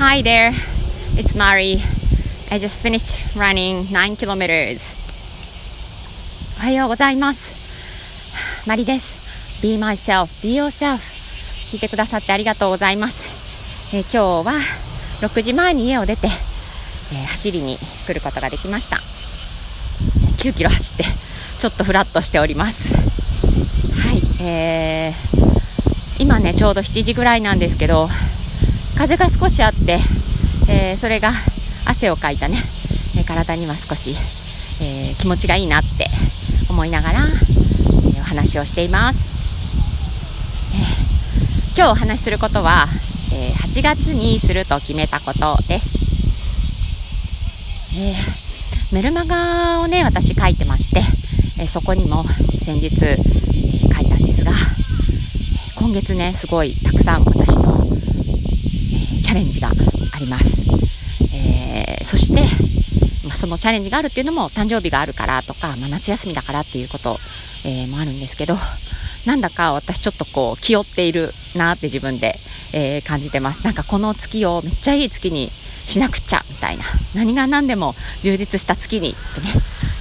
Hi there, it's Mari. I just finished running 9 kilometers. おはようございます。マリです。Be myself, be yourself. 聞いてくださってありがとうございます。えー、今日は6時前に家を出て、えー、走りに来ることができました。9キロ走ってちょっとフラッとしております。はい、えー、今ねちょうど7時ぐらいなんですけど風が少しあって、えー、それが汗をかいたね、え体には少し、えー、気持ちがいいなって思いながら、えお話をしています、え今日お話しすることは、え8月にすると決めたことです、えメルマガをね私書いてまして、えそこにも先日、え書いたんですが今月ねすごいたくさん私のレンジがあります。えー、そして、まあ、そのチャレンジがあるっていうのも誕生日があるからとか、まあ、夏休みだからっていうこと、えー、もあるんですけど、なんだか私ちょっとこう気負っているなって自分で、えー、感じてます。なんかこの月をめっちゃいい月にしなくちゃみたいな。何が何でも充実した月にってね、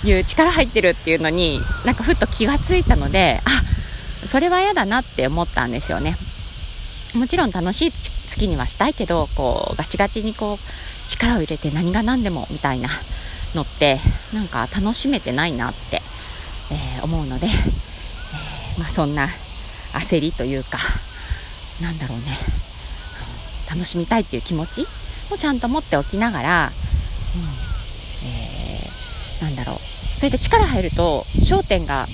いう力入ってるっていうのに、なんかふっと気がついたので、あ、それは嫌だなって思ったんですよね。もちろん楽しいきにはしたいけどこうガチガチにこう力を入れて何が何でもみたいなのってなんか楽しめてないなって、えー、思うので、えー、まあ、そんな焦りというかなんだろうね楽しみたいっていう気持ちをちゃんと持っておきながら、うんえー、なんだろうそれで力入ると焦点が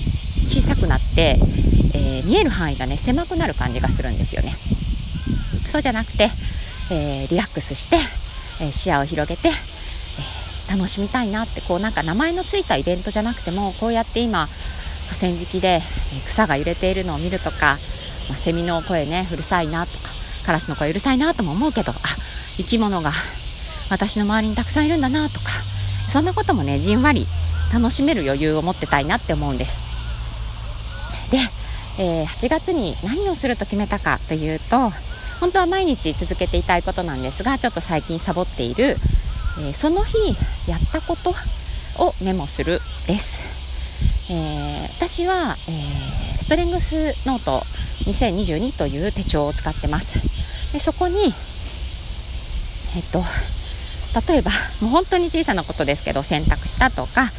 小さくなって、えー、見える範囲がね狭くなる感じがするんですよね。そうじゃなくて、えー、リラックスして、えー、視野を広げて、えー、楽しみたいなってこうなんか名前のついたイベントじゃなくてもこうやって今河川敷で草が揺れているのを見るとか、まあ、セミの声ねうるさいなとかカラスの声うるさいなとも思うけどあ生き物が私の周りにたくさんいるんだなとかそんなこともねじんわり楽しめる余裕を持ってたいなって思うんです。で、えー、8月に何をすると決めたかというと本当は毎日続けていたいことなんですがちょっと最近サボっている、えー、その日やったことをメモするです、えー、私は、えー、ストレングスノート2022という手帳を使ってます。でそこにえっと例えばもう本当に小さなことですけど洗濯したとか、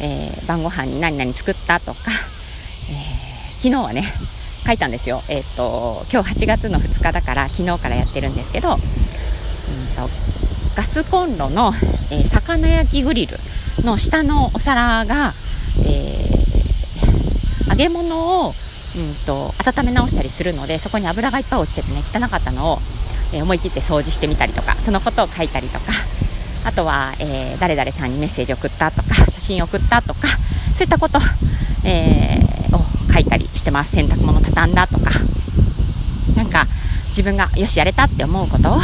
えー、晩ご飯に何々作ったとか、えー、昨日はね書いたんですよ。えっ、ー、と、今日8月の2日だから昨日からやってるんですけど、うんと、ガスコンロの、えー、魚焼きグリルの下のお皿が、えー、揚げ物を、うんと、温め直したりするのでそこに油がいっぱい落ちててね汚かったのを、えー、思い切って掃除してみたりとかそのことを書いたりとかあとは、えー、誰々さんにメッセージ送ったとか写真送ったとかそういったこと、えー、書いたりしてます。洗濯物畳んだとか。なんか自分がよしやれたって思うことを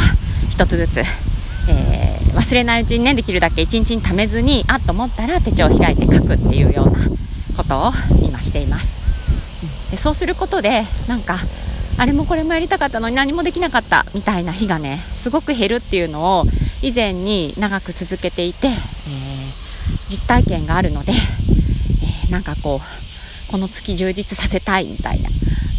一つずつ、えー、忘れないうちにねできるだけ一日にためずにあっと思ったら手帳を開いて書くっていうようなことを今しています、でそうすることでなんかあれもこれもやりたかったのに何もできなかったみたいな日がねすごく減るっていうのを以前に長く続けていて、えー、実体験があるので、えー、なんかこうこの月充実させたいみたいな、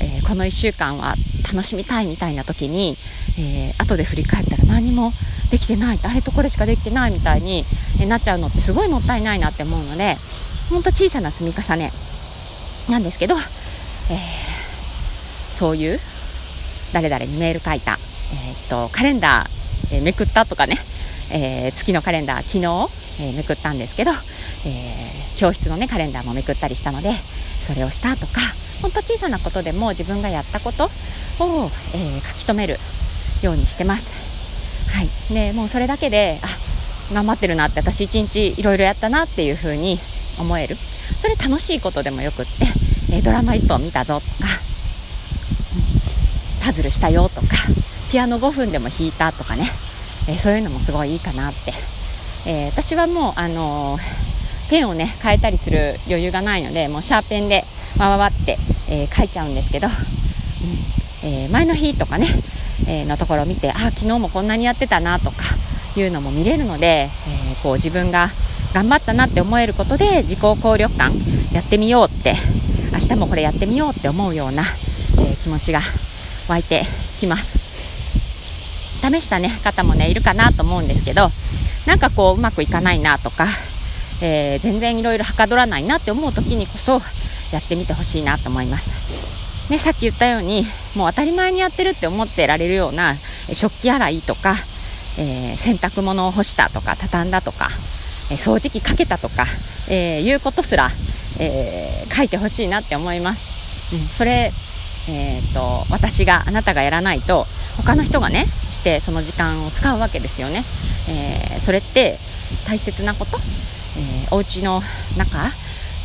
えー、この1週間は楽しみたいみたいな時に、えー、後で振り返ったら何もできてない。あれとこれしかできてないみたいに、なっちゃうのってすごいもったいないなって思うのでほんと小さな積み重ね。なんですけど、えー、そういう誰々にメール書いた、えー、っとカレンダー、えめくったとかね、え月のカレンダー昨日、えめくったんですけど、え教室のねカレンダーもめくったりしたのでそれをしたとかほんと小さなことでも自分がやったことを、えー、書き留めるようにしてます。はい、でもうそれだけであ頑張ってるなって私一日いろいろやったなっていう風に思える。それ楽しいことでもよくって、えー、ドラマ1本見たぞとか、うん、パズルしたよとかピアノ5分でも弾いたとかね、えー、そういうのもすごいいいかなって、えー、私はもうあのーペンをね変えたりする余裕がないのでもうシャーペンでわわわって、えー、書いちゃうんですけど、うんえー、前の日とかね、えのところを見てあ昨日もこんなにやってたなとかいうのも見れるので、えー、こう自分が頑張ったなって思えることで自己効力感やってみようって明日もこれやってみようって思うような、え、気持ちが湧いてきます。試した、ね、方もねいるかなと思うんですけどなんかこううまくいかないなとか、えー、全然いろいろはかどらないなって思う時にこそやってみてほしいなと思います、ね、さっき言ったようにもう当たり前にやってるって思ってられるような食器洗いとか、えー、洗濯物を干したとか畳んだとかえ掃除機かけたとか、え、いうことすら、え、書いてほしいなって思います。うん、それ、えーと、私があなたがやらないと他の人がねしてその時間を使うわけですよね。えー、それって大切なこと、えー、お家の中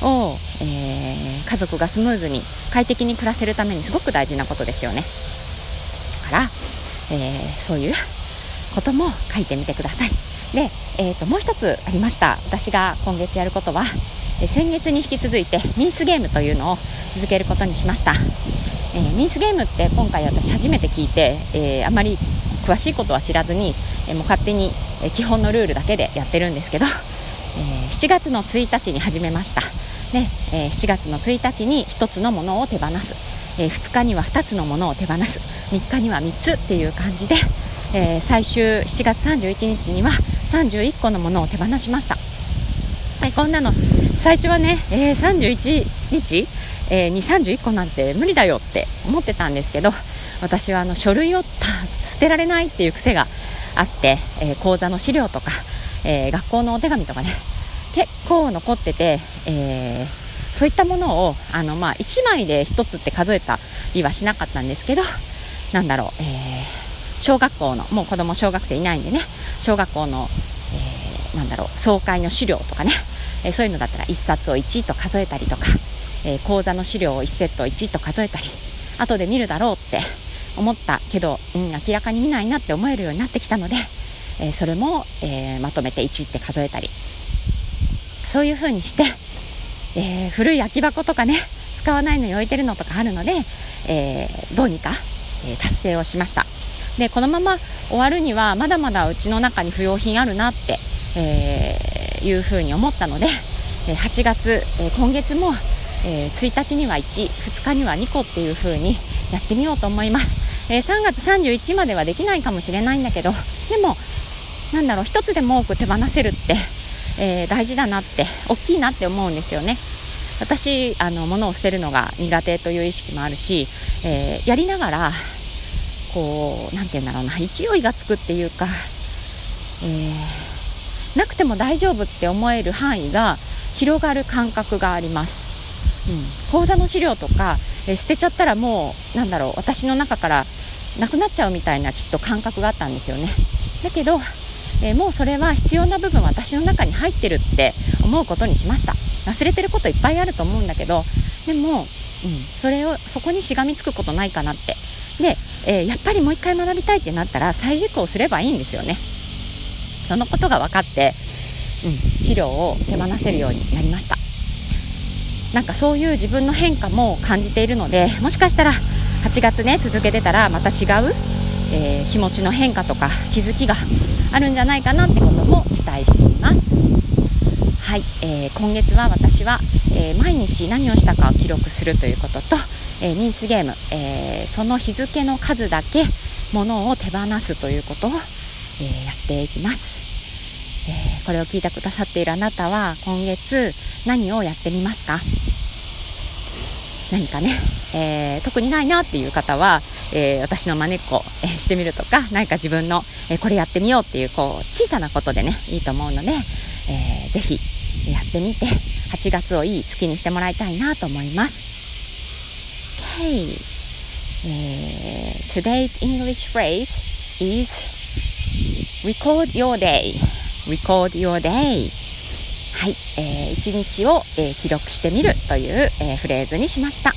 を、えー、家族がスムーズに快適に暮らせるためにすごく大事なことですよね。だから、えー、そういうことも書いてみてください。で、えー、ともう一つありました私が今月やることは、え先月に引き続いてミンスゲームというのを続けることにしました、えー、ミンスゲームって今回私初めて聞いて、えー、あまり詳しいことは知らずに、えもう勝手に、え基本のルールだけでやってるんですけど、7月の1日に始めました。で、え7月の1日に1つのものを手放す、え2日には2つのものを手放す。3日には3つっていう感じで、え最終7月31日には31個のものを手放しました。はい、こんなの。最初はね、えー、31日、えー、に31個なんて無理だよって思ってたんですけど私はあの書類を捨てられないっていう癖があって、えー、講座の資料とか、えー、学校のお手紙とかね結構残ってて、えー、そういったものをあの、まあ、1枚で1つって数えたりはしなかったんですけどなんだろう、えー、小学校のもう子供小学生いないんでね小学校の、えー、なんだろう総会の資料とかね、えー、そういうのだったら1冊を1と数えたりとか、えー、講座の資料を1セット1と数えたり後で見るだろうって思ったけど、うん、明らかに見ないなって思えるようになってきたので、えそれも、えまとめて1って数えたりそういう風にして、え古い空き箱とかね使わないのに置いてるのとかあるので、えどうにか、え達成をしました。でこのまま終わるにはまだまだうちの中に不要品あるなって、えー、いうふうに思ったので8月、え今月も、え1日には12日には2個っていう風にやってみようと思います、え3月31まではできないかもしれないんだけどでもなんだろう1つでも多く手放せるって、えー、大事だなって大きいなって思うんですよね。私あの物を捨てるのが苦手という意識もあるし、えー、やりながらこう何て言うんだろうな勢いがつくっていうか、えー、なくても大丈夫って思える範囲が広がる感覚があります、うん、講座の資料とか、えー、捨てちゃったらもうなんだろう私の中からなくなっちゃうみたいなきっと感覚があったんですよね。だけど、えー、もうそれは必要な部分私の中に入ってるって思うことにしました。忘れてることいっぱいあると思うんだけどでも、うん、それをそこにしがみつくことないかなって。でえー、やっぱりもう一回学びたいってなったら再受講すればいいんですよね。そのことが分かって、うん、資料を手放せるようになりました。なんかそういう自分の変化も感じているのでもしかしたら8月ね続けてたらまた違う、えー、気持ちの変化とか気づきがあるんじゃないかなってことも期待しています。はい、えー、今月は私は、えー、毎日何をしたかを記録するということとえー、ミンスゲーム、えー、その日付の数だけ物を手放すということを、えー、やっていきます、えこれを聞いてくださっているあなたは今月何をやってみますか？何かね、え特にないなっていう方は、え私の真似っこ、え してみるとか何か自分の、えこれやってみようっていうこう小さなことでねいいと思うので、えー、ぜひやってみて8月をいい月にしてもらいたいなと思います Okay. Uh, today's English phrase is record your day. record your day. はい、えー、一日を、えー、記録してみるという、えー、フレーズにしました。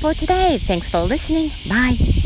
For today. Thanks for listening. Bye.